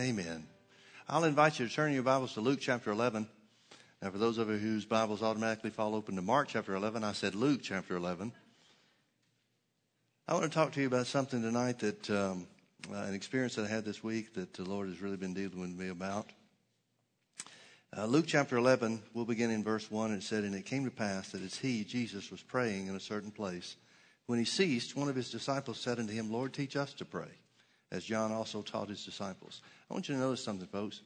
Amen. I'll invite you to turn your Bibles to Luke chapter 11. Now, for those of you whose Bibles automatically fall open to Mark chapter 11, I said Luke chapter 11. I want to talk to you about something tonight that, um, uh, an experience that I had this week that the Lord has really been dealing with me about. Uh, Luke chapter 11, we'll begin in verse 1. And it said, And it came to pass that as he, Jesus, was praying in a certain place, when he ceased, one of his disciples said unto him, Lord, teach us to pray, as John also taught his disciples. I want you to notice something, folks.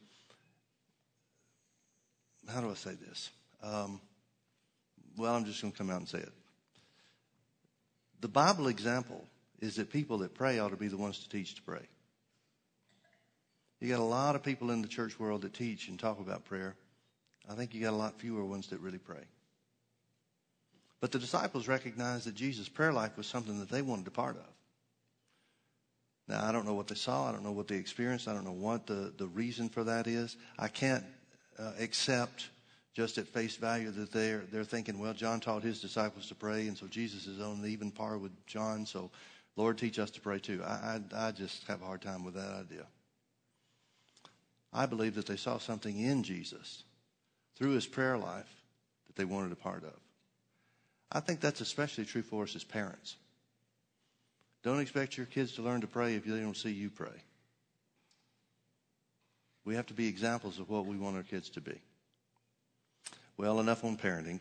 How do I say this? Um, well, I'm just going to come out and say it. The Bible example is that people that pray ought to be the ones to teach to pray. You got a lot of people in the church world that teach and talk about prayer. I think you got a lot fewer ones that really pray. But the disciples recognized that Jesus' prayer life was something that they wanted a part of. Now, I don't know what they saw. I don't know what they experienced. I don't know what the, the reason for that is. I can't uh, accept just at face value that they're, they're thinking, well, John taught his disciples to pray, and so Jesus is on an even par with John, so Lord, teach us to pray too. I, I, I just have a hard time with that idea. I believe that they saw something in Jesus through his prayer life that they wanted a part of. I think that's especially true for us as parents. Don't expect your kids to learn to pray if they don't see you pray. We have to be examples of what we want our kids to be. Well, enough on parenting.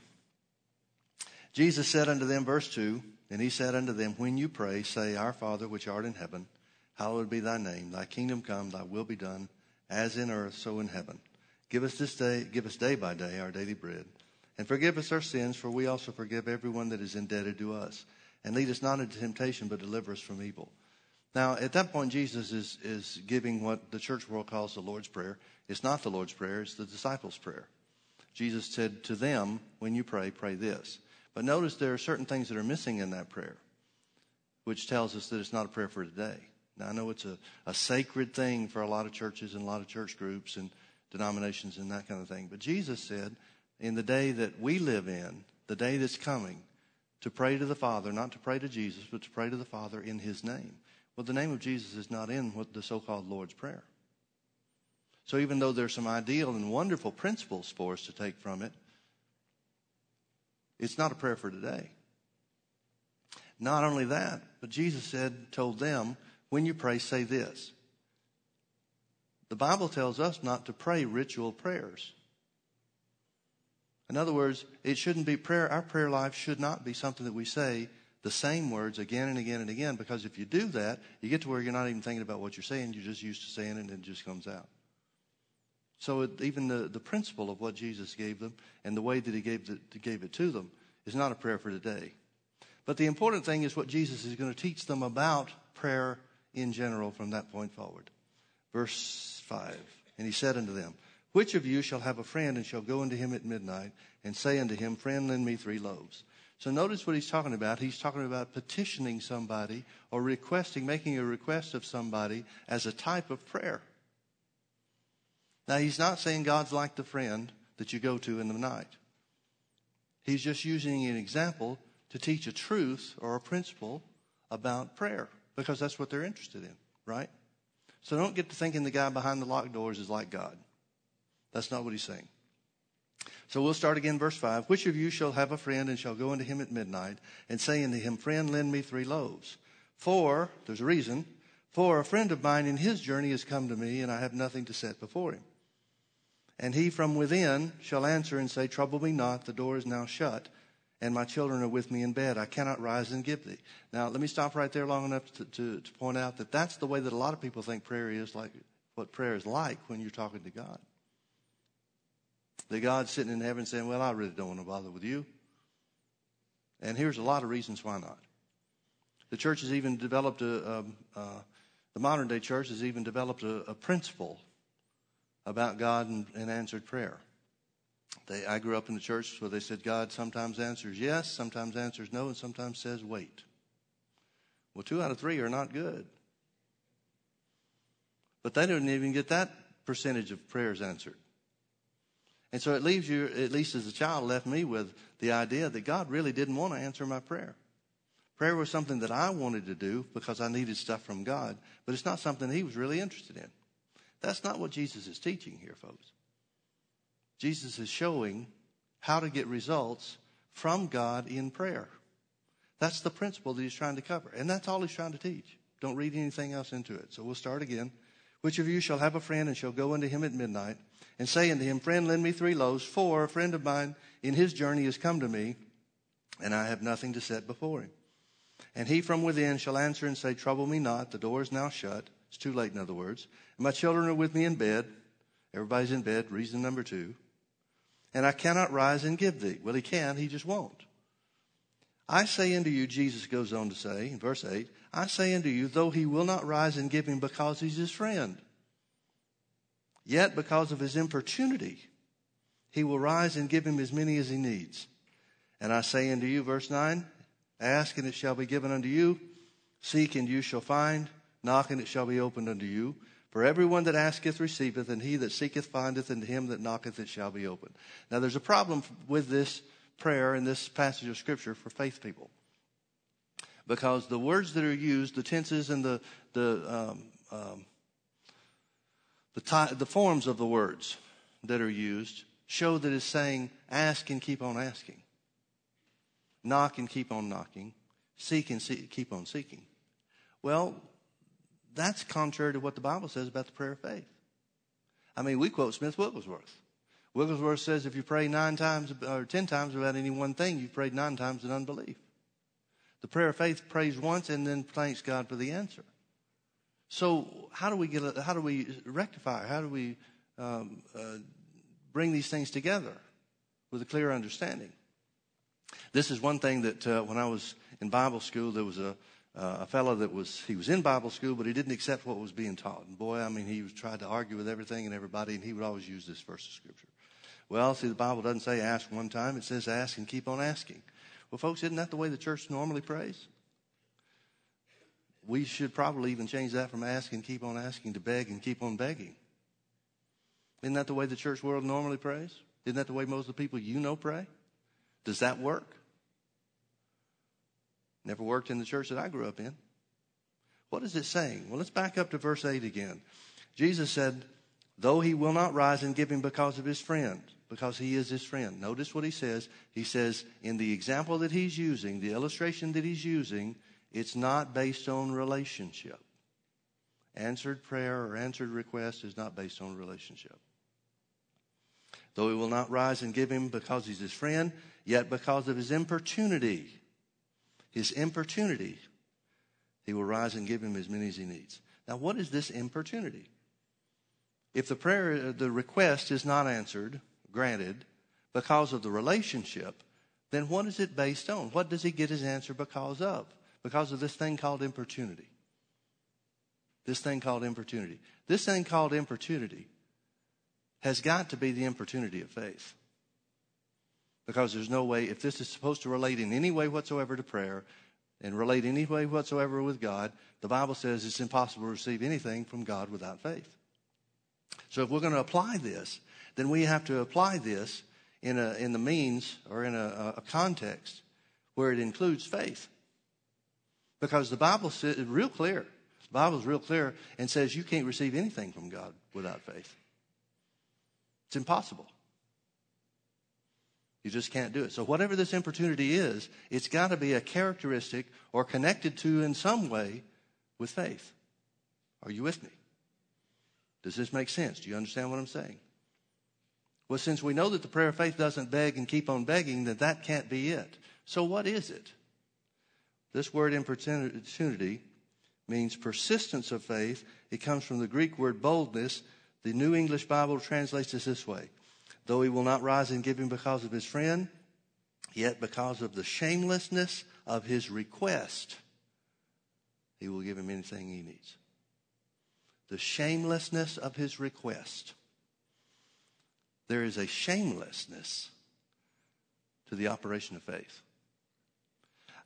Jesus said unto them, verse 2, and he said unto them, When you pray, say, Our Father which art in heaven, hallowed be thy name. Thy kingdom come, thy will be done, as in earth, so in heaven. Give us this day, give us day by day our daily bread. And forgive us our sins, for we also forgive everyone that is indebted to us. And lead us not into temptation, but deliver us from evil. Now, at that point, Jesus is, is giving what the church world calls the Lord's Prayer. It's not the Lord's Prayer, it's the disciples' prayer. Jesus said to them, When you pray, pray this. But notice there are certain things that are missing in that prayer, which tells us that it's not a prayer for today. Now, I know it's a, a sacred thing for a lot of churches and a lot of church groups and denominations and that kind of thing. But Jesus said, in the day that we live in, the day that's coming, to pray to the Father, not to pray to Jesus, but to pray to the Father in His name. Well, the name of Jesus is not in what the so called Lord's Prayer. So even though there's some ideal and wonderful principles for us to take from it, it's not a prayer for today. Not only that, but Jesus said, told them, when you pray, say this. The Bible tells us not to pray ritual prayers. In other words, it shouldn't be prayer. Our prayer life should not be something that we say the same words again and again and again, because if you do that, you get to where you're not even thinking about what you're saying. You're just used to saying it and it just comes out. So it, even the, the principle of what Jesus gave them and the way that he gave, the, gave it to them is not a prayer for today. But the important thing is what Jesus is going to teach them about prayer in general from that point forward. Verse 5 And he said unto them, Which of you shall have a friend and shall go unto him at midnight and say unto him, Friend, lend me three loaves? So notice what he's talking about. He's talking about petitioning somebody or requesting, making a request of somebody as a type of prayer. Now, he's not saying God's like the friend that you go to in the night. He's just using an example to teach a truth or a principle about prayer because that's what they're interested in, right? So don't get to thinking the guy behind the locked doors is like God. That's not what he's saying. So we'll start again, verse 5. Which of you shall have a friend and shall go unto him at midnight and say unto him, Friend, lend me three loaves? For, there's a reason, for a friend of mine in his journey has come to me and I have nothing to set before him. And he from within shall answer and say, Trouble me not, the door is now shut, and my children are with me in bed. I cannot rise and give thee. Now, let me stop right there long enough to, to, to point out that that's the way that a lot of people think prayer is like, what prayer is like when you're talking to God. That God's sitting in heaven saying, Well, I really don't want to bother with you. And here's a lot of reasons why not. The church has even developed a, um, uh, the modern day church has even developed a, a principle about God and, and answered prayer. They, I grew up in the church where they said God sometimes answers yes, sometimes answers no, and sometimes says wait. Well, two out of three are not good. But they didn't even get that percentage of prayers answered. And so it leaves you, at least as a child, left me with the idea that God really didn't want to answer my prayer. Prayer was something that I wanted to do because I needed stuff from God, but it's not something He was really interested in. That's not what Jesus is teaching here, folks. Jesus is showing how to get results from God in prayer. That's the principle that he's trying to cover. And that's all he's trying to teach. Don't read anything else into it. So we'll start again. Which of you shall have a friend and shall go unto him at midnight and say unto him, Friend, lend me three loaves, for a friend of mine in his journey has come to me, and I have nothing to set before him. And he from within shall answer and say, Trouble me not, the door is now shut. It's too late, in other words. My children are with me in bed. Everybody's in bed, reason number two. And I cannot rise and give thee. Well, he can, he just won't. I say unto you, Jesus goes on to say in verse 8, I say unto you, though he will not rise and give him because he's his friend, yet because of his importunity, he will rise and give him as many as he needs. And I say unto you, verse 9, ask and it shall be given unto you, seek and you shall find, knock and it shall be opened unto you. For everyone that asketh receiveth, and he that seeketh findeth, and to him that knocketh it shall be opened. Now there's a problem with this prayer in this passage of Scripture for faith people. Because the words that are used, the tenses and the, the, um, um, the, ty- the forms of the words that are used show that it's saying ask and keep on asking, knock and keep on knocking, seek and see- keep on seeking. Well, that's contrary to what the Bible says about the prayer of faith. I mean, we quote Smith Wigglesworth. Wigglesworth says if you pray nine times or ten times about any one thing, you've prayed nine times in unbelief. The prayer of faith prays once and then thanks God for the answer. So how do we get? How do we rectify? How do we um, uh, bring these things together with a clear understanding? This is one thing that uh, when I was in Bible school, there was a uh, a fellow that was he was in Bible school, but he didn't accept what was being taught. And boy, I mean, he was tried to argue with everything and everybody, and he would always use this verse of scripture. Well, see, the Bible doesn't say ask one time; it says ask and keep on asking. Well, folks, isn't that the way the church normally prays? We should probably even change that from ask and keep on asking to beg and keep on begging. Isn't that the way the church world normally prays? Isn't that the way most of the people you know pray? Does that work? Never worked in the church that I grew up in. What is it saying? Well, let's back up to verse 8 again. Jesus said, Though he will not rise and give him because of his friend, because he is his friend. Notice what he says. He says, in the example that he's using, the illustration that he's using, it's not based on relationship. Answered prayer or answered request is not based on relationship. Though he will not rise and give him because he's his friend, yet because of his importunity, his importunity, he will rise and give him as many as he needs. Now, what is this importunity? If the prayer, the request is not answered, granted, because of the relationship, then what is it based on? What does he get his answer because of? Because of this thing called importunity. This thing called importunity. This thing called importunity has got to be the importunity of faith. Because there's no way, if this is supposed to relate in any way whatsoever to prayer and relate any way whatsoever with God, the Bible says it's impossible to receive anything from God without faith. So if we're going to apply this, then we have to apply this in, a, in the means or in a, a context where it includes faith. Because the Bible is real clear. The Bible is real clear and says you can't receive anything from God without faith. It's impossible. You just can't do it. So, whatever this importunity is, it's got to be a characteristic or connected to in some way with faith. Are you with me? Does this make sense? Do you understand what I'm saying? Well, since we know that the prayer of faith doesn't beg and keep on begging, then that can't be it. So, what is it? This word importunity means persistence of faith. It comes from the Greek word boldness. The New English Bible translates it this way Though he will not rise and give him because of his friend, yet because of the shamelessness of his request, he will give him anything he needs. The shamelessness of his request. There is a shamelessness to the operation of faith.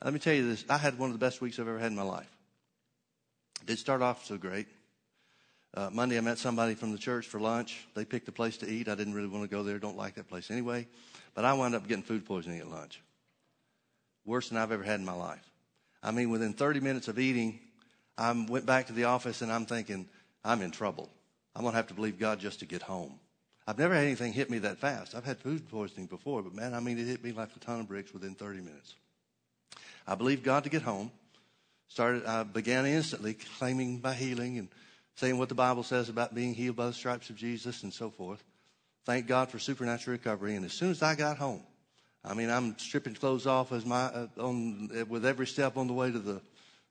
Let me tell you this I had one of the best weeks I've ever had in my life. It did start off so great. Uh, Monday, I met somebody from the church for lunch. They picked a place to eat. I didn't really want to go there. Don't like that place anyway. But I wound up getting food poisoning at lunch. Worse than I've ever had in my life. I mean, within 30 minutes of eating, I went back to the office and I'm thinking, I'm in trouble. I'm going to have to believe God just to get home. I've never had anything hit me that fast. I've had food poisoning before, but man, I mean, it hit me like a ton of bricks within 30 minutes. I believed God to get home. Started, I began instantly claiming my healing and saying what the Bible says about being healed by the stripes of Jesus and so forth. Thank God for supernatural recovery. And as soon as I got home, I mean, I'm stripping clothes off as my uh, on with every step on the way to the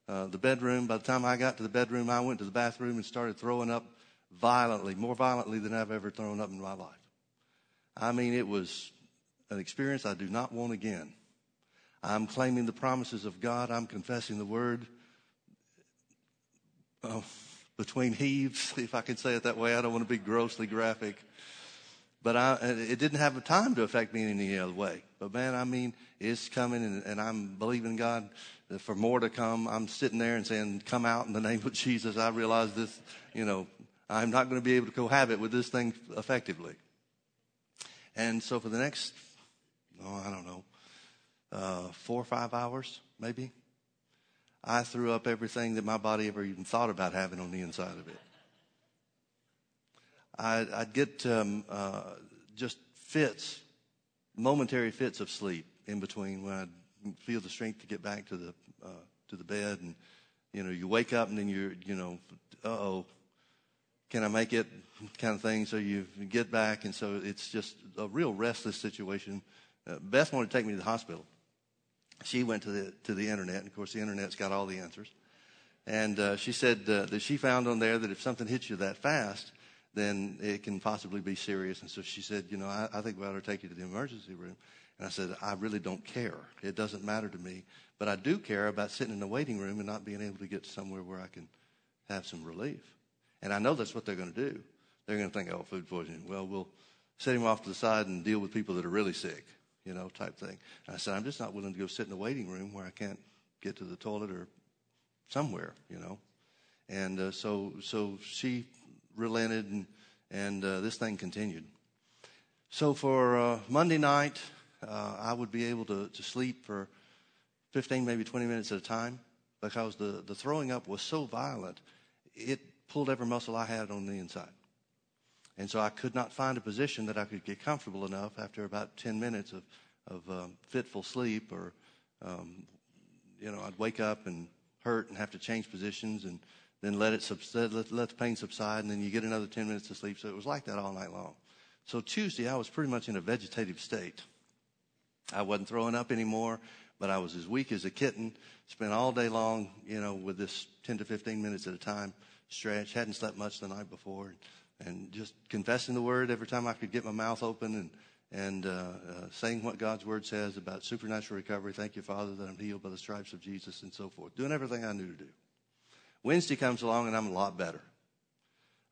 uh, the bedroom. By the time I got to the bedroom, I went to the bathroom and started throwing up violently, more violently than I've ever thrown up in my life. I mean, it was an experience I do not want again. I'm claiming the promises of God. I'm confessing the word. Uh, between heaves, if I can say it that way. I don't want to be grossly graphic. But I, it didn't have a time to affect me in any other way. But man, I mean, it's coming and, and I'm believing God for more to come. I'm sitting there and saying, come out in the name of Jesus. I realize this, you know, I'm not going to be able to cohabit with this thing effectively. And so for the next, oh, I don't know, uh, four or five hours, maybe, I threw up everything that my body ever even thought about having on the inside of it. I'd, I'd get um, uh, just fits, momentary fits of sleep in between when I'd feel the strength to get back to the uh, to the bed, and you know, you wake up and then you're, you know, oh, can I make it? Kind of thing. So you get back, and so it's just a real restless situation. Uh, Beth wanted to take me to the hospital. She went to the to the internet, and of course, the internet's got all the answers. And uh, she said uh, that she found on there that if something hits you that fast, then it can possibly be serious. And so she said, you know, I, I think we ought to take you to the emergency room. And I said, I really don't care. It doesn't matter to me. But I do care about sitting in the waiting room and not being able to get somewhere where I can have some relief. And I know that's what they're going to do. They're going to think, oh, food poisoning. Well, we'll set him off to the side and deal with people that are really sick, you know, type thing. And I said, I'm just not willing to go sit in the waiting room where I can't get to the toilet or somewhere, you know. And uh, so, so she relented, and, and uh, this thing continued. So for uh, Monday night, uh, I would be able to, to sleep for 15, maybe 20 minutes at a time because the, the throwing up was so violent, it pulled every muscle I had on the inside. And so I could not find a position that I could get comfortable enough after about 10 minutes of, of um, fitful sleep or, um, you know, I'd wake up and hurt and have to change positions and then let it subside, let, let the pain subside, and then you get another 10 minutes of sleep. So it was like that all night long. So Tuesday, I was pretty much in a vegetative state. I wasn't throwing up anymore, but I was as weak as a kitten. Spent all day long, you know, with this 10 to 15 minutes at a time stretch. Hadn't slept much the night before, and just confessing the word every time I could get my mouth open and and uh, uh, saying what God's word says about supernatural recovery. Thank you, Father, that I'm healed by the stripes of Jesus, and so forth. Doing everything I knew to do. Wednesday comes along, and I'm a lot better.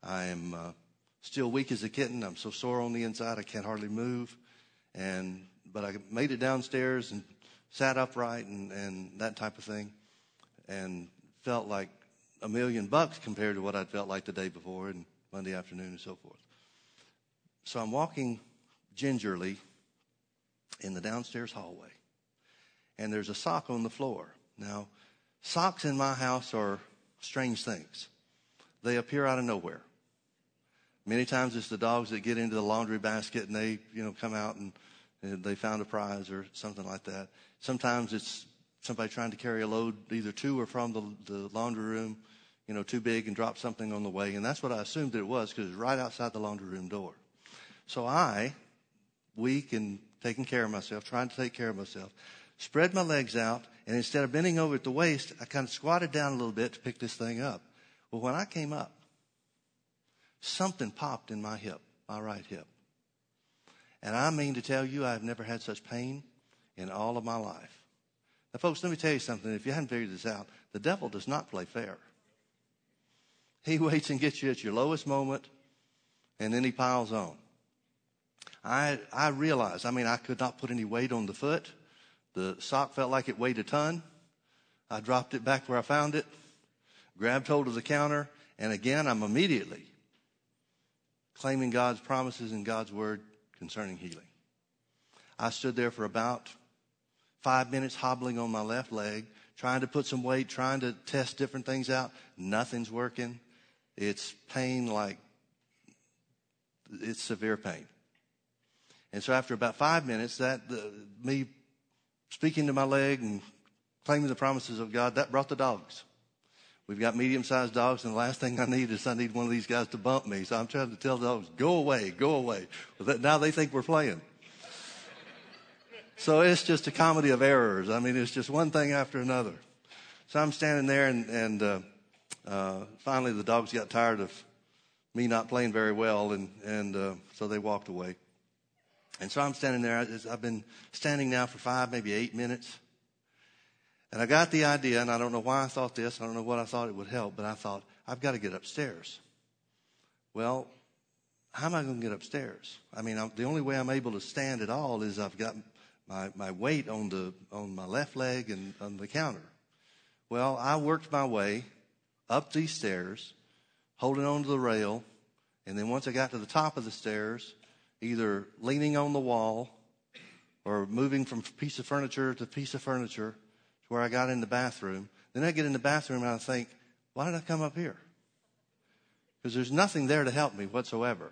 I am uh, still weak as a kitten. I'm so sore on the inside, I can't hardly move. And but I made it downstairs and sat upright and, and that type of thing, and felt like a million bucks compared to what I'd felt like the day before and Monday afternoon and so forth. So I'm walking gingerly in the downstairs hallway, and there's a sock on the floor. Now, socks in my house are strange things. They appear out of nowhere. Many times it's the dogs that get into the laundry basket and they, you know, come out and, and they found a prize or something like that. Sometimes it's somebody trying to carry a load either to or from the, the laundry room, you know, too big and drop something on the way. And that's what I assumed that it was because it's right outside the laundry room door. So I, weak and taking care of myself, trying to take care of myself, spread my legs out, and instead of bending over at the waist, I kind of squatted down a little bit to pick this thing up. Well, when I came up, something popped in my hip, my right hip. And I mean to tell you, I've never had such pain in all of my life. Now, folks, let me tell you something. If you hadn't figured this out, the devil does not play fair. He waits and gets you at your lowest moment, and then he piles on. I, I realized, I mean, I could not put any weight on the foot. The sock felt like it weighed a ton. I dropped it back where I found it, grabbed hold of the counter, and again, I'm immediately claiming God's promises and God's word concerning healing. I stood there for about five minutes hobbling on my left leg, trying to put some weight, trying to test different things out. Nothing's working. It's pain like it's severe pain. And so after about five minutes, that uh, me speaking to my leg and claiming the promises of God, that brought the dogs. We've got medium sized dogs, and the last thing I need is I need one of these guys to bump me. So I'm trying to tell the dogs, go away, go away. Now they think we're playing. So it's just a comedy of errors. I mean, it's just one thing after another. So I'm standing there, and, and uh, uh, finally the dogs got tired of me not playing very well, and, and uh, so they walked away. And so I'm standing there. I've been standing now for five, maybe eight minutes. And I got the idea, and I don't know why I thought this. I don't know what I thought it would help, but I thought, I've got to get upstairs. Well, how am I going to get upstairs? I mean, I'm, the only way I'm able to stand at all is I've got my, my weight on the on my left leg and on the counter. Well, I worked my way up these stairs, holding on to the rail, and then once I got to the top of the stairs, either leaning on the wall or moving from piece of furniture to piece of furniture to where I got in the bathroom. Then I get in the bathroom and I think, why did I come up here? Because there's nothing there to help me whatsoever.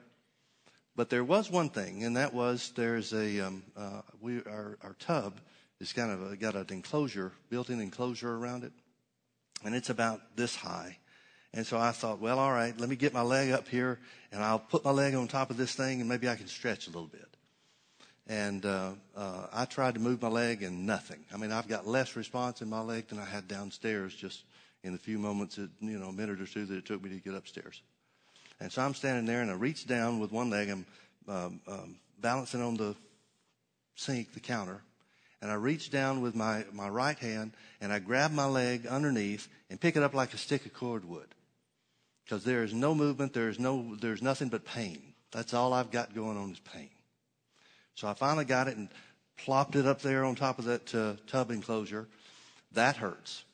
But there was one thing, and that was there's a um, uh, we our our tub is kind of a, got an enclosure, built-in enclosure around it, and it's about this high. And so I thought, well, all right, let me get my leg up here, and I'll put my leg on top of this thing, and maybe I can stretch a little bit. And uh, uh, I tried to move my leg, and nothing. I mean, I've got less response in my leg than I had downstairs, just in the few moments, that, you know, a minute or two that it took me to get upstairs. And so I'm standing there and I reach down with one leg. I'm um, um, balancing on the sink, the counter. And I reach down with my, my right hand and I grab my leg underneath and pick it up like a stick of cordwood. Because there is no movement, there is no, there's nothing but pain. That's all I've got going on is pain. So I finally got it and plopped it up there on top of that uh, tub enclosure. That hurts.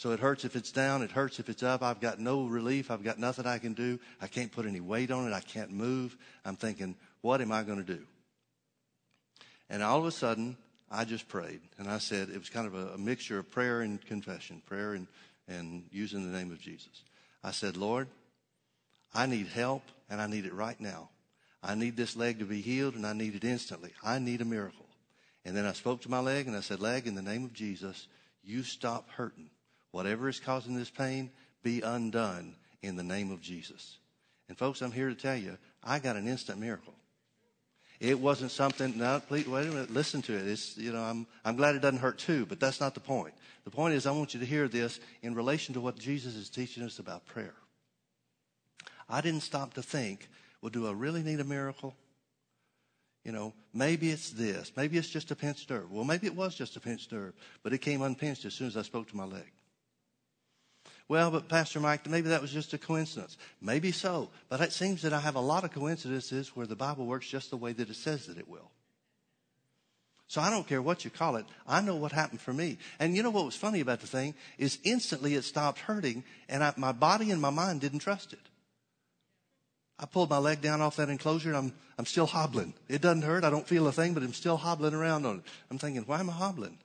So it hurts if it's down, it hurts if it's up. I've got no relief. I've got nothing I can do. I can't put any weight on it. I can't move. I'm thinking, what am I going to do? And all of a sudden, I just prayed. And I said, it was kind of a, a mixture of prayer and confession, prayer and, and using the name of Jesus. I said, Lord, I need help and I need it right now. I need this leg to be healed and I need it instantly. I need a miracle. And then I spoke to my leg and I said, Leg, in the name of Jesus, you stop hurting. Whatever is causing this pain, be undone in the name of Jesus. And folks, I'm here to tell you, I got an instant miracle. It wasn't something. Now, please wait a minute. Listen to it. It's you know, I'm I'm glad it doesn't hurt too, but that's not the point. The point is, I want you to hear this in relation to what Jesus is teaching us about prayer. I didn't stop to think, well, do I really need a miracle? You know, maybe it's this. Maybe it's just a pinched nerve. Well, maybe it was just a pinched nerve, but it came unpinched as soon as I spoke to my leg. Well, but Pastor Mike, maybe that was just a coincidence. Maybe so. But it seems that I have a lot of coincidences where the Bible works just the way that it says that it will. So I don't care what you call it. I know what happened for me. And you know what was funny about the thing is instantly it stopped hurting and I, my body and my mind didn't trust it. I pulled my leg down off that enclosure and I'm, I'm still hobbling. It doesn't hurt. I don't feel a thing, but I'm still hobbling around on it. I'm thinking, why am I hobbling?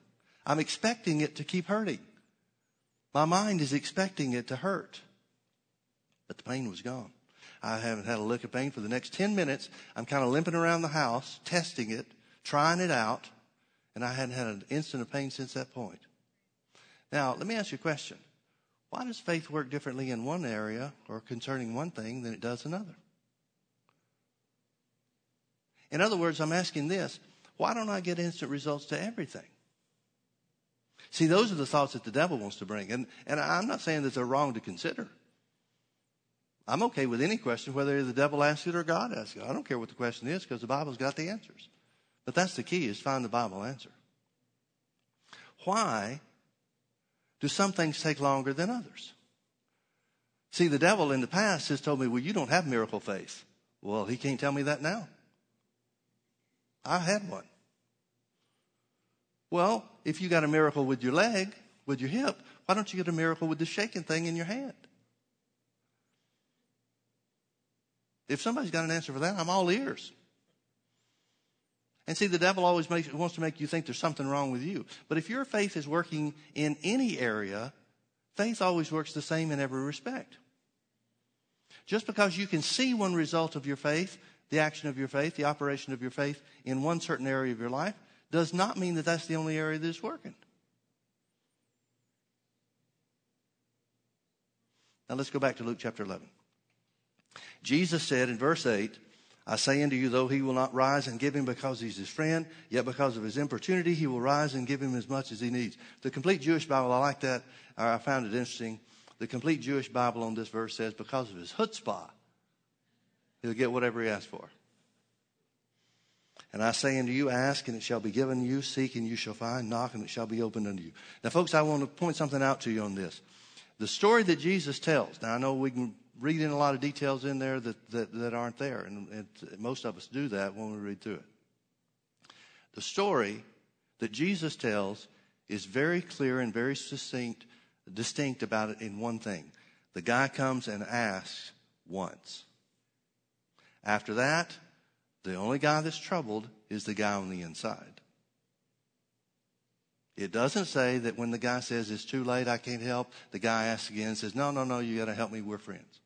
I'm expecting it to keep hurting. My mind is expecting it to hurt. But the pain was gone. I haven't had a lick of pain for the next 10 minutes. I'm kind of limping around the house, testing it, trying it out, and I hadn't had an instant of pain since that point. Now, let me ask you a question. Why does faith work differently in one area or concerning one thing than it does another? In other words, I'm asking this why don't I get instant results to everything? See, those are the thoughts that the devil wants to bring. And, and I'm not saying that they're wrong to consider. I'm okay with any question, whether the devil asks it or God asks it. I don't care what the question is because the Bible's got the answers. But that's the key is find the Bible answer. Why do some things take longer than others? See, the devil in the past has told me, well, you don't have miracle faith. Well, he can't tell me that now. I had one. Well, if you got a miracle with your leg, with your hip, why don't you get a miracle with the shaking thing in your hand? If somebody's got an answer for that, I'm all ears. And see, the devil always makes, wants to make you think there's something wrong with you. But if your faith is working in any area, faith always works the same in every respect. Just because you can see one result of your faith, the action of your faith, the operation of your faith in one certain area of your life, does not mean that that's the only area that is working. Now let's go back to Luke chapter 11. Jesus said in verse 8, I say unto you, though he will not rise and give him because he's his friend, yet because of his importunity, he will rise and give him as much as he needs. The complete Jewish Bible, I like that. I found it interesting. The complete Jewish Bible on this verse says, because of his chutzpah, he'll get whatever he asks for. And I say unto you, ask and it shall be given you, seek and you shall find, knock and it shall be opened unto you. Now, folks, I want to point something out to you on this. The story that Jesus tells, now I know we can read in a lot of details in there that, that, that aren't there, and, and most of us do that when we read through it. The story that Jesus tells is very clear and very succinct, distinct about it in one thing. The guy comes and asks once. After that, the only guy that's troubled is the guy on the inside. It doesn't say that when the guy says it's too late, I can't help, the guy asks again and says, No, no, no, you got to help me, we're friends.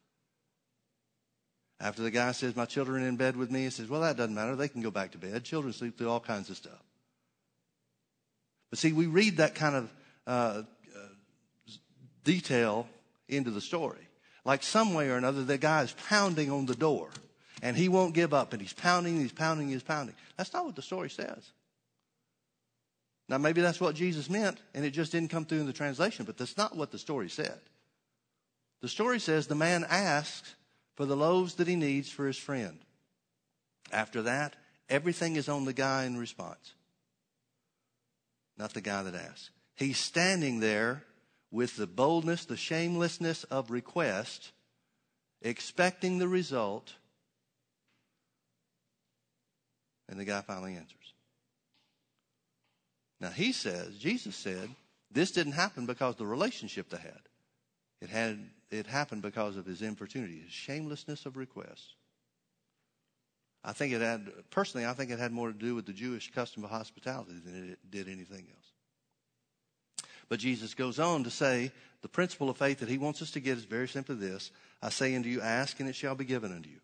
After the guy says, My children are in bed with me, he says, Well, that doesn't matter. They can go back to bed. Children sleep through all kinds of stuff. But see, we read that kind of uh, uh, detail into the story. Like some way or another, the guy is pounding on the door and he won't give up and he's pounding, he's pounding, he's pounding. That's not what the story says. Now, maybe that's what Jesus meant and it just didn't come through in the translation, but that's not what the story said. The story says the man asks for the loaves that he needs for his friend. After that, everything is on the guy in response, not the guy that asks. He's standing there with the boldness, the shamelessness of request, expecting the result, and the guy finally answers. Now he says, Jesus said, this didn't happen because of the relationship they had. It had it happened because of his importunity, his shamelessness of request. I think it had personally, I think it had more to do with the Jewish custom of hospitality than it did anything else. But Jesus goes on to say the principle of faith that he wants us to get is very simply this I say unto you, ask and it shall be given unto you.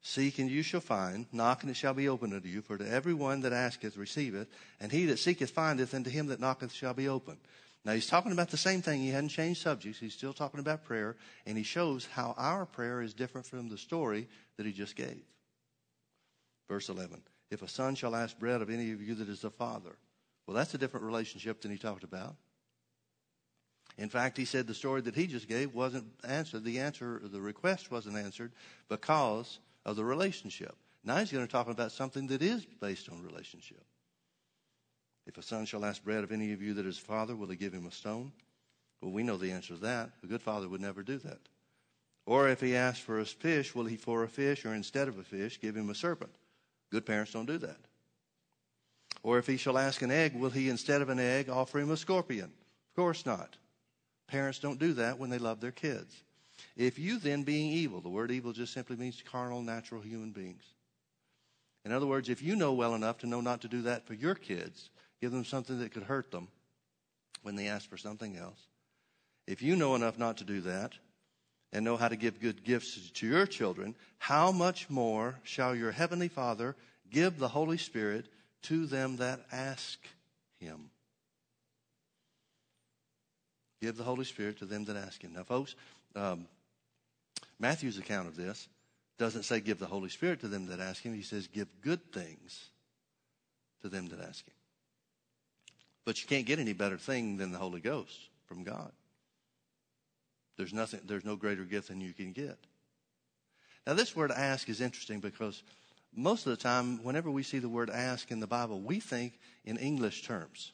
Seek and you shall find. Knock and it shall be opened unto you. For to every one that asketh receiveth, and he that seeketh findeth, and to him that knocketh shall be opened. Now he's talking about the same thing. He hadn't changed subjects. He's still talking about prayer, and he shows how our prayer is different from the story that he just gave. Verse 11 If a son shall ask bread of any of you that is a father. Well, that's a different relationship than he talked about. In fact, he said the story that he just gave wasn't answered. The answer, the request wasn't answered because of the relationship. Now he's going to talk about something that is based on relationship. If a son shall ask bread of any of you that is father, will he give him a stone? Well, we know the answer to that. A good father would never do that. Or if he asks for a fish, will he for a fish or instead of a fish give him a serpent? Good parents don't do that. Or if he shall ask an egg, will he instead of an egg offer him a scorpion? Of course not. Parents don't do that when they love their kids. If you then, being evil, the word evil just simply means carnal, natural human beings. In other words, if you know well enough to know not to do that for your kids, give them something that could hurt them when they ask for something else. If you know enough not to do that and know how to give good gifts to your children, how much more shall your heavenly Father give the Holy Spirit to them that ask him? Give the Holy Spirit to them that ask him. Now, folks, um, Matthew's account of this doesn't say give the Holy Spirit to them that ask Him. He says give good things to them that ask Him. But you can't get any better thing than the Holy Ghost from God. There's nothing, there's no greater gift than you can get. Now, this word ask is interesting because most of the time, whenever we see the word ask in the Bible, we think in English terms.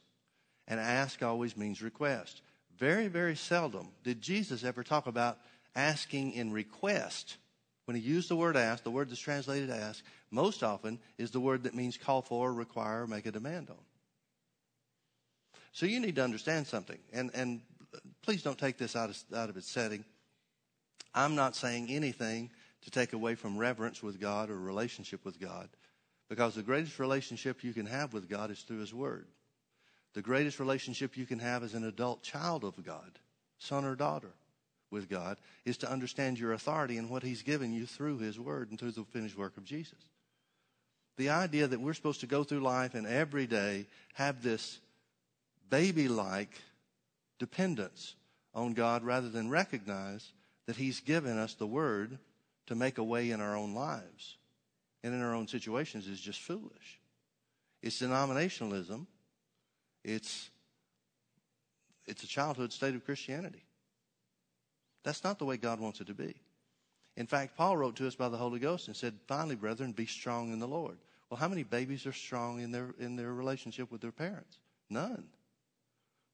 And ask always means request. Very, very seldom did Jesus ever talk about asking in request. When he used the word ask, the word that's translated ask, most often is the word that means call for, require, make a demand on. So you need to understand something. And, and please don't take this out of, out of its setting. I'm not saying anything to take away from reverence with God or relationship with God because the greatest relationship you can have with God is through His Word. The greatest relationship you can have as an adult child of God, son or daughter with God is to understand your authority and what He's given you through His Word and through the finished work of Jesus. The idea that we're supposed to go through life and every day have this baby like dependence on God rather than recognize that He's given us the Word to make a way in our own lives and in our own situations is just foolish. It's denominationalism. It's, it's a childhood state of Christianity. That's not the way God wants it to be. In fact, Paul wrote to us by the Holy Ghost and said, finally, brethren, be strong in the Lord. Well, how many babies are strong in their, in their relationship with their parents? None.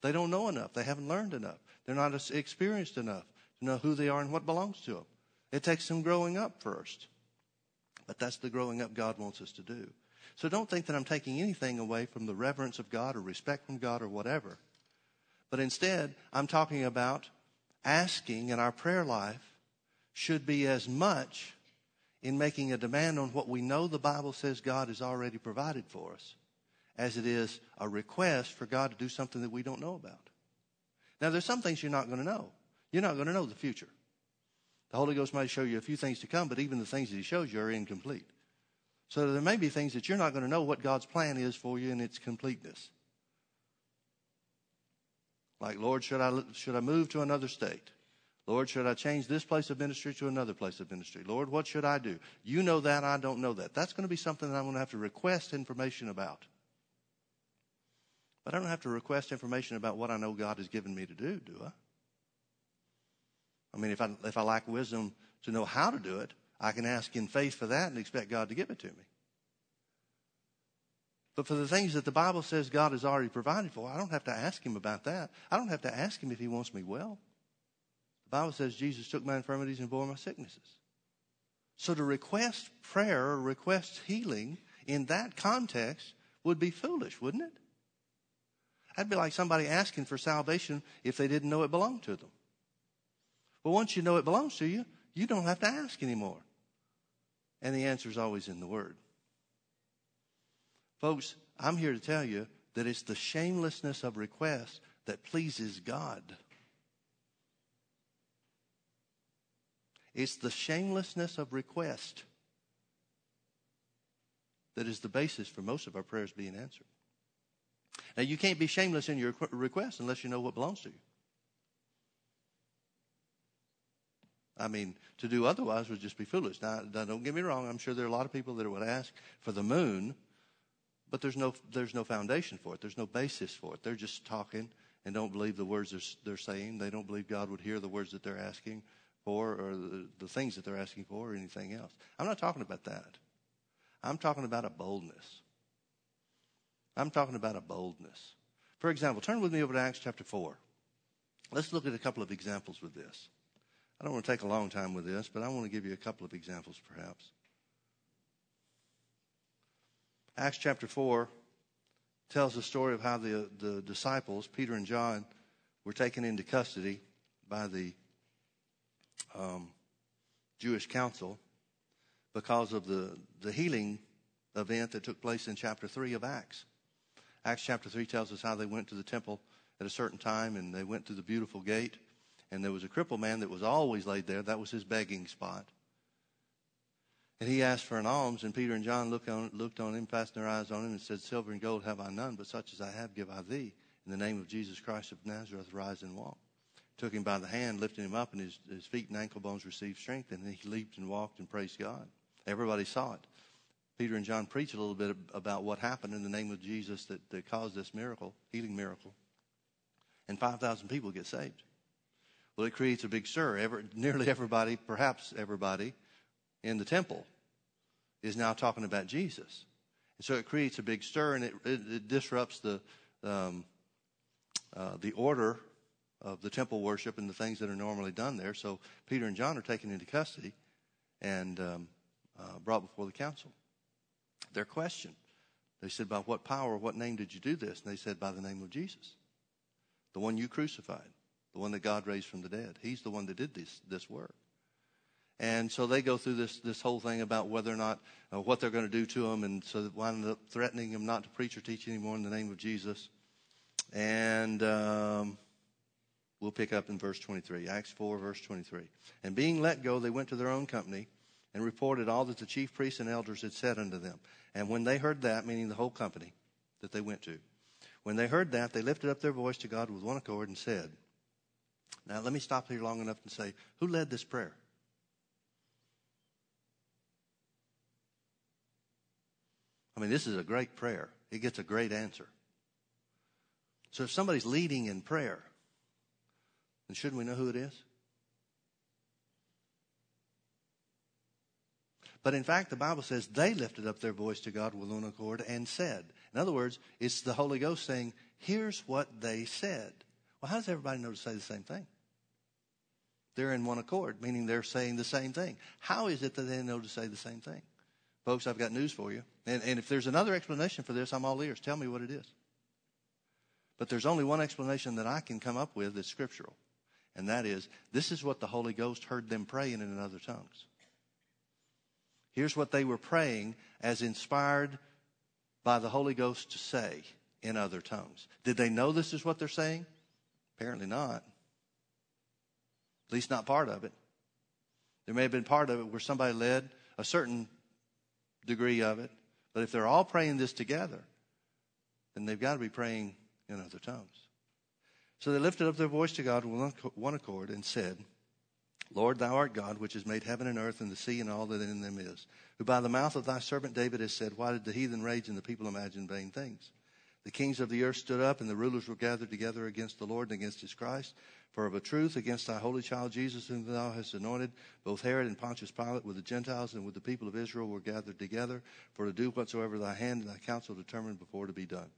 They don't know enough. They haven't learned enough. They're not experienced enough to know who they are and what belongs to them. It takes some growing up first. But that's the growing up God wants us to do. So don't think that I'm taking anything away from the reverence of God or respect from God or whatever. But instead, I'm talking about asking in our prayer life should be as much in making a demand on what we know the Bible says God has already provided for us as it is a request for God to do something that we don't know about. Now, there's some things you're not going to know. You're not going to know the future. The Holy Ghost might show you a few things to come, but even the things that He shows you are incomplete. So there may be things that you're not going to know what God's plan is for you in its completeness. Like, Lord, should I, should I move to another state? Lord, should I change this place of ministry to another place of ministry? Lord, what should I do? You know that, I don't know that. That's going to be something that I'm going to have to request information about. But I don't have to request information about what I know God has given me to do, do I? I mean, if I, if I lack wisdom to know how to do it, I can ask in faith for that and expect God to give it to me. But for the things that the Bible says God has already provided for, I don't have to ask Him about that. I don't have to ask Him if He wants me well. The Bible says Jesus took my infirmities and bore my sicknesses. So to request prayer or request healing in that context would be foolish, wouldn't it? That'd be like somebody asking for salvation if they didn't know it belonged to them. Well, once you know it belongs to you, you don't have to ask anymore. And the answer is always in the Word. Folks, I'm here to tell you that it's the shamelessness of request that pleases God. It's the shamelessness of request that is the basis for most of our prayers being answered. Now, you can't be shameless in your request unless you know what belongs to you. I mean, to do otherwise would just be foolish. Now, don't get me wrong. I'm sure there are a lot of people that would ask for the moon, but there's no, there's no foundation for it. There's no basis for it. They're just talking and don't believe the words they're, they're saying. They don't believe God would hear the words that they're asking for or the, the things that they're asking for or anything else. I'm not talking about that. I'm talking about a boldness. I'm talking about a boldness. For example, turn with me over to Acts chapter 4. Let's look at a couple of examples with this. I don't want to take a long time with this, but I want to give you a couple of examples perhaps. Acts chapter 4 tells the story of how the, the disciples, Peter and John, were taken into custody by the um, Jewish council because of the, the healing event that took place in chapter 3 of Acts. Acts chapter 3 tells us how they went to the temple at a certain time and they went through the beautiful gate. And there was a crippled man that was always laid there. That was his begging spot. And he asked for an alms, and Peter and John looked on, looked on him, fastened their eyes on him, and said, Silver and gold have I none, but such as I have give I thee. In the name of Jesus Christ of Nazareth, rise and walk. Took him by the hand, lifted him up, and his, his feet and ankle bones received strength, and he leaped and walked and praised God. Everybody saw it. Peter and John preach a little bit about what happened in the name of Jesus that, that caused this miracle, healing miracle. And 5,000 people get saved. Well, it creates a big stir. Nearly everybody, perhaps everybody, in the temple is now talking about Jesus. And so it creates a big stir and it, it, it disrupts the, um, uh, the order of the temple worship and the things that are normally done there. So Peter and John are taken into custody and um, uh, brought before the council their question. They said, By what power, what name did you do this? And they said, By the name of Jesus, the one you crucified, the one that God raised from the dead. He's the one that did this, this work. And so they go through this, this whole thing about whether or not, uh, what they're going to do to him. And so they wind up threatening him not to preach or teach anymore in the name of Jesus. And um, We'll pick up in verse 23, Acts 4, verse 23. And being let go, they went to their own company and reported all that the chief priests and elders had said unto them. And when they heard that, meaning the whole company that they went to, when they heard that, they lifted up their voice to God with one accord and said, Now let me stop here long enough and say, who led this prayer? I mean, this is a great prayer. It gets a great answer. So if somebody's leading in prayer, then shouldn't we know who it is? But in fact, the Bible says they lifted up their voice to God with one accord and said. In other words, it's the Holy Ghost saying, here's what they said. Well, how does everybody know to say the same thing? They're in one accord, meaning they're saying the same thing. How is it that they know to say the same thing? Folks, I've got news for you. And, and if there's another explanation for this, I'm all ears. Tell me what it is. But there's only one explanation that I can come up with that's scriptural. And that is, this is what the Holy Ghost heard them praying in other tongues. Here's what they were praying as inspired by the Holy Ghost to say in other tongues. Did they know this is what they're saying? Apparently not. At least not part of it. There may have been part of it where somebody led a certain degree of it. But if they're all praying this together, then they've got to be praying in other tongues. So they lifted up their voice to God with one accord and said, Lord, thou art God, which has made heaven and earth and the sea and all that in them is, who by the mouth of thy servant David has said, Why did the heathen rage and the people imagine vain things? The kings of the earth stood up, and the rulers were gathered together against the Lord and against his Christ. For of a truth, against thy holy child Jesus, whom thou hast anointed, both Herod and Pontius Pilate with the Gentiles and with the people of Israel were gathered together for to do whatsoever thy hand and thy counsel determined before to be done.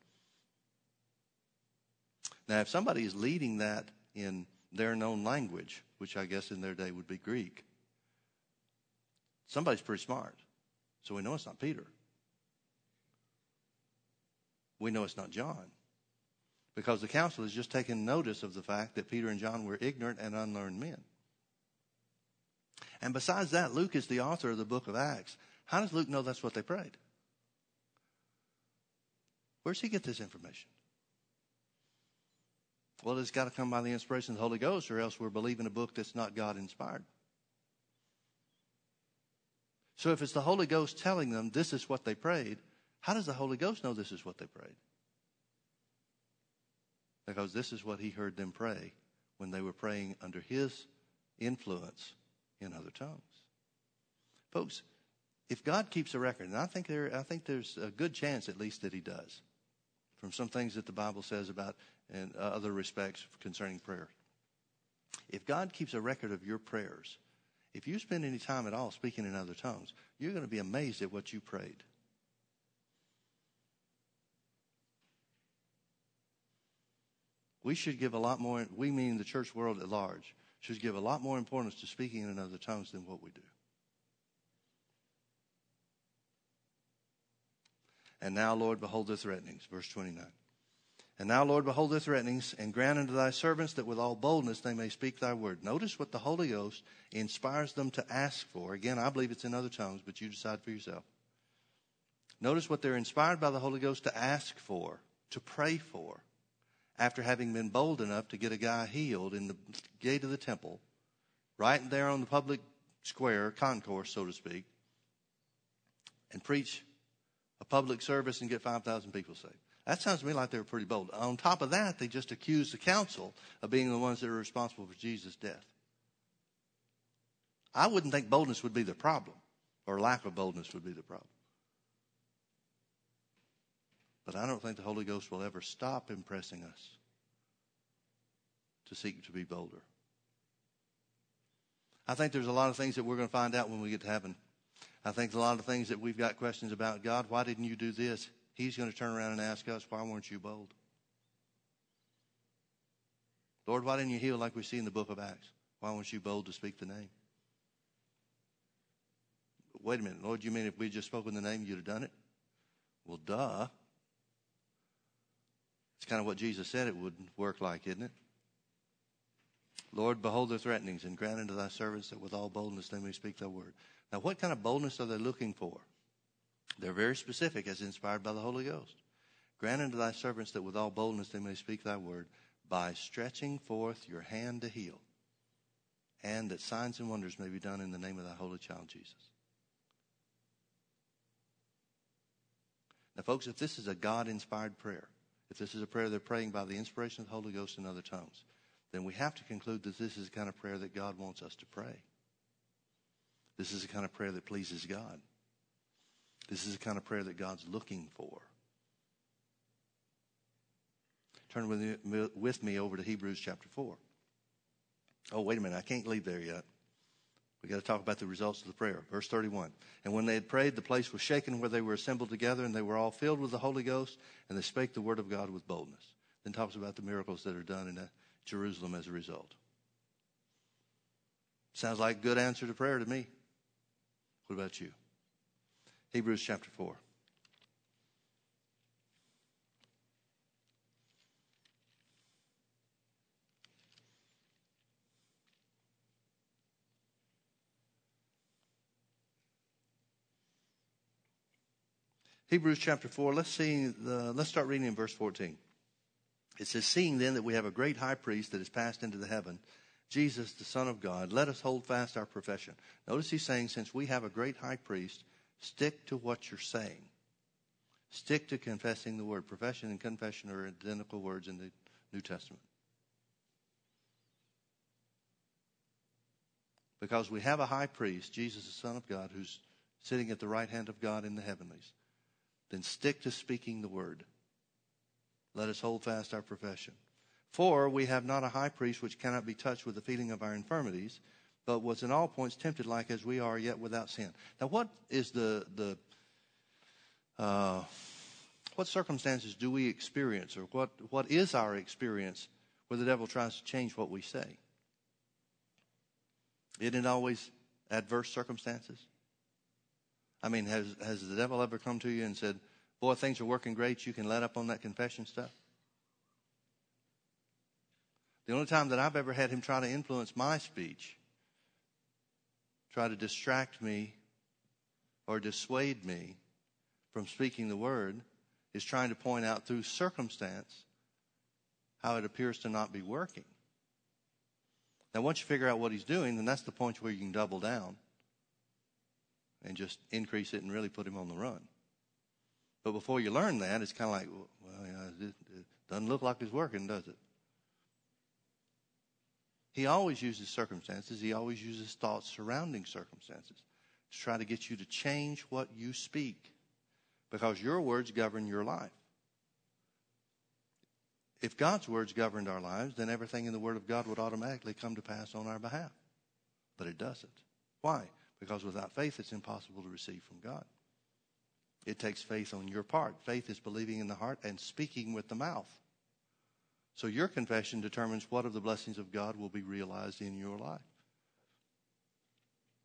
Now, if somebody is leading that in their known language, which I guess in their day would be Greek, somebody's pretty smart. So we know it's not Peter. We know it's not John. Because the council has just taken notice of the fact that Peter and John were ignorant and unlearned men. And besides that, Luke is the author of the book of Acts. How does Luke know that's what they prayed? Where does he get this information? Well, it's got to come by the inspiration of the Holy Ghost, or else we're believing a book that's not God inspired. So if it's the Holy Ghost telling them this is what they prayed, how does the Holy Ghost know this is what they prayed? Because this is what he heard them pray when they were praying under his influence in other tongues. Folks, if God keeps a record, and I think there I think there's a good chance at least that he does from some things that the Bible says about and other respects concerning prayer. If God keeps a record of your prayers, if you spend any time at all speaking in other tongues, you're going to be amazed at what you prayed. We should give a lot more, we mean the church world at large, should give a lot more importance to speaking in other tongues than what we do. And now, Lord, behold the threatenings. Verse 29. And now, Lord, behold the threatenings, and grant unto thy servants that with all boldness they may speak thy word. Notice what the Holy Ghost inspires them to ask for. Again, I believe it's in other tongues, but you decide for yourself. Notice what they're inspired by the Holy Ghost to ask for, to pray for, after having been bold enough to get a guy healed in the gate of the temple, right there on the public square, concourse, so to speak, and preach a public service and get 5,000 people saved. That sounds to me like they were pretty bold. On top of that, they just accused the council of being the ones that are responsible for Jesus' death. I wouldn't think boldness would be the problem, or lack of boldness would be the problem. But I don't think the Holy Ghost will ever stop impressing us to seek to be bolder. I think there's a lot of things that we're going to find out when we get to heaven I think a lot of things that we've got questions about God, why didn't you do this? He's going to turn around and ask us, why weren't you bold? Lord, why didn't you heal like we see in the book of Acts? Why weren't you bold to speak the name? Wait a minute, Lord, you mean if we just spoken the name, you'd have done it? Well, duh. It's kind of what Jesus said it would work like, isn't it? Lord, behold their threatenings and grant unto thy servants that with all boldness they may speak thy word. Now, what kind of boldness are they looking for? They're very specific as inspired by the Holy Ghost. Grant unto thy servants that with all boldness they may speak thy word by stretching forth your hand to heal, and that signs and wonders may be done in the name of thy holy child Jesus. Now, folks, if this is a God inspired prayer, if this is a prayer they're praying by the inspiration of the Holy Ghost in other tongues, then we have to conclude that this is the kind of prayer that God wants us to pray. This is the kind of prayer that pleases God. This is the kind of prayer that God's looking for. Turn with me, over to Hebrews chapter 4. Oh, wait a minute. I can't leave there yet. We got to talk about the results of the prayer. Verse 31. And when they had prayed, the place was shaken where they were assembled together, and they were all filled with the Holy Ghost, and they spake the word of God with boldness. Then talks about the miracles that are done in uh, Jerusalem as a result. Sounds like a good answer to prayer to me. What about you? Hebrews chapter 4. Hebrews chapter 4, let's see the, let's start reading in verse 14. It says, Seeing then that we have a great high priest that has passed into the heaven, Jesus, the Son of God, let us hold fast our profession. Notice he's saying, since we have a great high priest, stick to what you're saying. Stick to confessing the word. Profession and confession are identical words in the New Testament. Because we have a high priest, Jesus, the Son of God, who's sitting at the right hand of God in the heavenlies then stick to speaking the word. Let us hold fast our profession. For we have not a high priest which cannot be touched with the feeling of our infirmities, but was in all points tempted like as we are, yet without sin. Now, what is the the uh, what circumstances do we experience, or what what is our experience where the devil tries to change what we say? Isn't it always adverse circumstances? I mean, has, has the devil ever come to you and said, Boy, things are working great. You can let up on that confession stuff? The only time that I've ever had him try to influence my speech, try to distract me or dissuade me from speaking the word, is trying to point out through circumstance how it appears to not be working. Now, once you figure out what he's doing, then that's the point where you can double down and just increase it and really put him on the run. But before you learn that, it's kind of like, well, yeah, it, it doesn't look like it's working, does it? He always uses circumstances. He always uses thoughts surrounding circumstances to try to get you to change what you speak because your words govern your life. If God's words governed our lives, then everything in the Word of God would automatically come to pass on our behalf. But it doesn't. Why? Because without faith, it's impossible to receive from God. It takes faith on your part. Faith is believing in the heart and speaking with the mouth. So your confession determines what of the blessings of God will be realized in your life.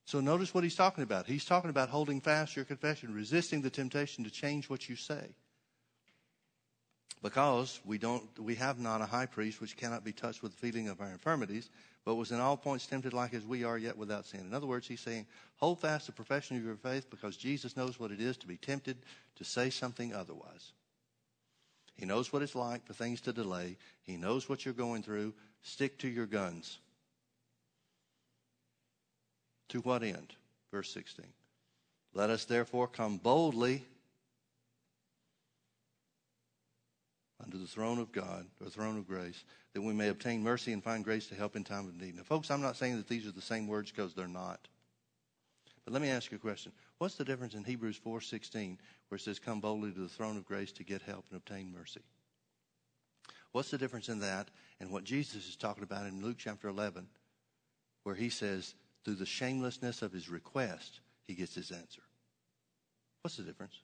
So notice what he's talking about. He's talking about holding fast your confession, resisting the temptation to change what you say. Because we don't we have not a high priest which cannot be touched with the feeling of our infirmities, but was in all points tempted like as we are, yet without sin. In other words, he's saying, hold fast the profession of your faith because Jesus knows what it is to be tempted to say something otherwise. He knows what it's like for things to delay. He knows what you're going through. Stick to your guns. To what end? Verse 16. Let us therefore come boldly unto the throne of God, or throne of grace, that we may obtain mercy and find grace to help in time of need. Now, folks, I'm not saying that these are the same words because they're not. But let me ask you a question. What's the difference in Hebrews 4.16 where it says, come boldly to the throne of grace to get help and obtain mercy? What's the difference in that and what Jesus is talking about in Luke chapter 11 where he says, through the shamelessness of his request, he gets his answer? What's the difference?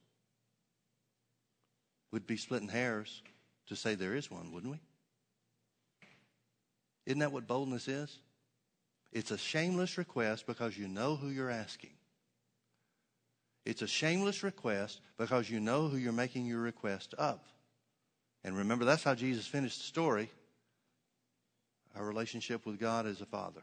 We'd be splitting hairs to say there is one, wouldn't we? Isn't that what boldness is? It's a shameless request because you know who you're asking. It's a shameless request because you know who you're making your request of. And remember, that's how Jesus finished the story our relationship with God as a father.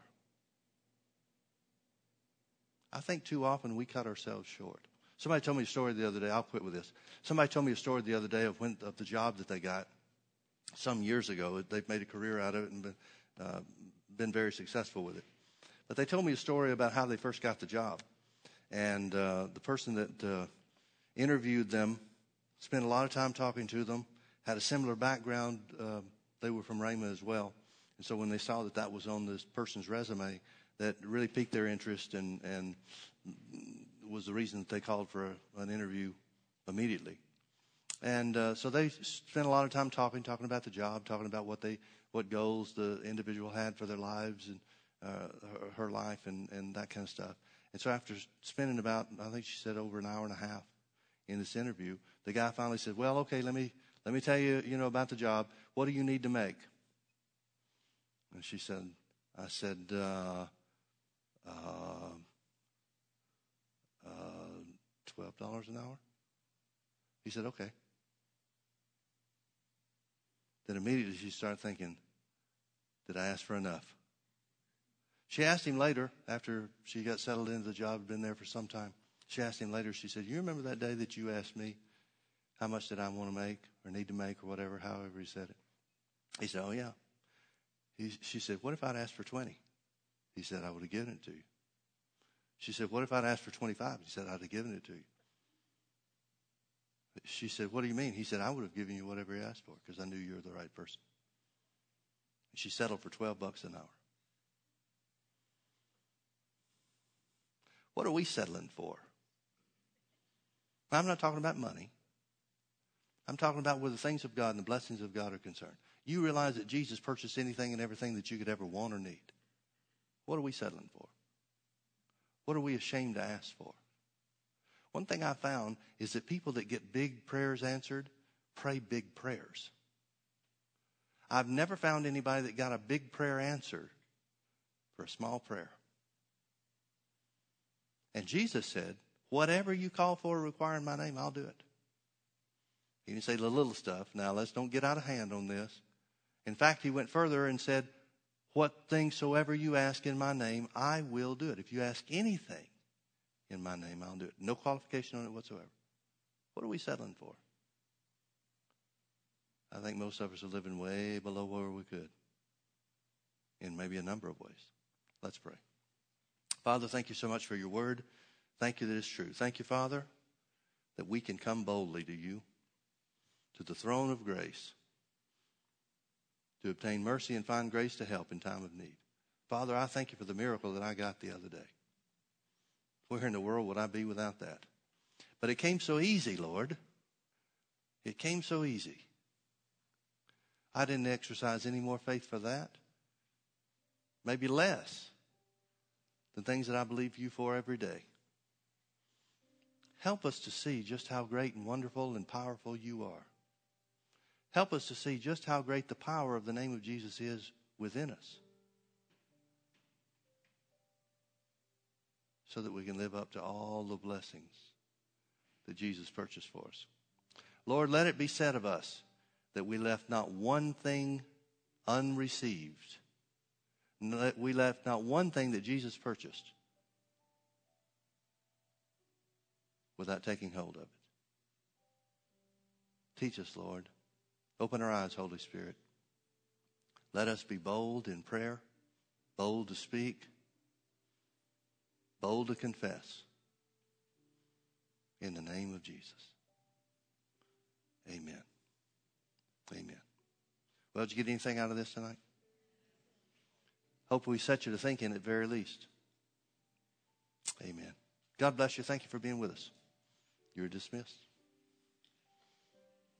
I think too often we cut ourselves short. Somebody told me a story the other day. I'll quit with this. Somebody told me a story the other day of when of the job that they got, some years ago. They've made a career out of it and been, uh, been very successful with it. But they told me a story about how they first got the job. And uh, the person that uh, interviewed them spent a lot of time talking to them, had a similar background. Uh, they were from Rhema as well. And so when they saw that that was on this person's resume, that really piqued their interest and, and was the reason that they called for a, an interview immediately. And uh, so they spent a lot of time talking, talking about the job, talking about what they, what goals the individual had for their lives and uh, her, her life and, and that kind of stuff. And so after spending about, I think she said over an hour and a half in this interview, the guy finally said, "Well, okay, let me let me tell you, you know, about the job. What do you need to make?" And she said, "I said, uh, uh, twelve dollars an hour." He said, "Okay." Then immediately she started thinking, "Did I ask for enough?" She asked him later, after she got settled into the job, had been there for some time. She asked him later, she said, You remember that day that you asked me how much did I want to make or need to make or whatever, however he said it? He said, Oh, yeah. He, she said, What if I'd asked for 20? He said, I would have given it to you. She said, What if I'd asked for 25? He said, I'd have given it to you. She said, What do you mean? He said, I would have given you whatever you asked for because I knew you were the right person. She settled for 12 bucks an hour. What are we settling for? I'm not talking about money. I'm talking about where the things of God and the blessings of God are concerned. You realize that Jesus purchased anything and everything that you could ever want or need. What are we settling for? What are we ashamed to ask for? One thing I found is that people that get big prayers answered pray big prayers. I've never found anybody that got a big prayer answered for a small prayer. And Jesus said, Whatever you call for requiring my name, I'll do it. He didn't say the little stuff. Now, let's don't get out of hand on this. In fact, he went further and said, What things soever you ask in my name, I will do it. If you ask anything in my name, I'll do it. No qualification on it whatsoever. What are we settling for? I think most of us are living way below where we could in maybe a number of ways. Let's pray. Father, thank you so much for your word. Thank you that it's true. Thank you, Father, that we can come boldly to you, to the throne of grace, to obtain mercy and find grace to help in time of need. Father, I thank you for the miracle that I got the other day. Where in the world would I be without that? But it came so easy, Lord. It came so easy. I didn't exercise any more faith for that. Maybe less than things that I believe you for every day. Help us to see just how great and wonderful and powerful you are. Help us to see just how great the power of the name of Jesus is within us. So that we can live up to all the blessings that Jesus purchased for us. Lord, let it be said of us that we left not one thing unreceived that we left not one thing that Jesus purchased without taking hold of it. Teach us, Lord. Open our eyes, Holy Spirit. Let us be bold in prayer, bold to speak, bold to confess. In the name of Jesus. Amen. Amen. Well, did you get anything out of this tonight? Hope we set you to thinking at very least. Amen. God bless you. Thank you for being with us. You're dismissed.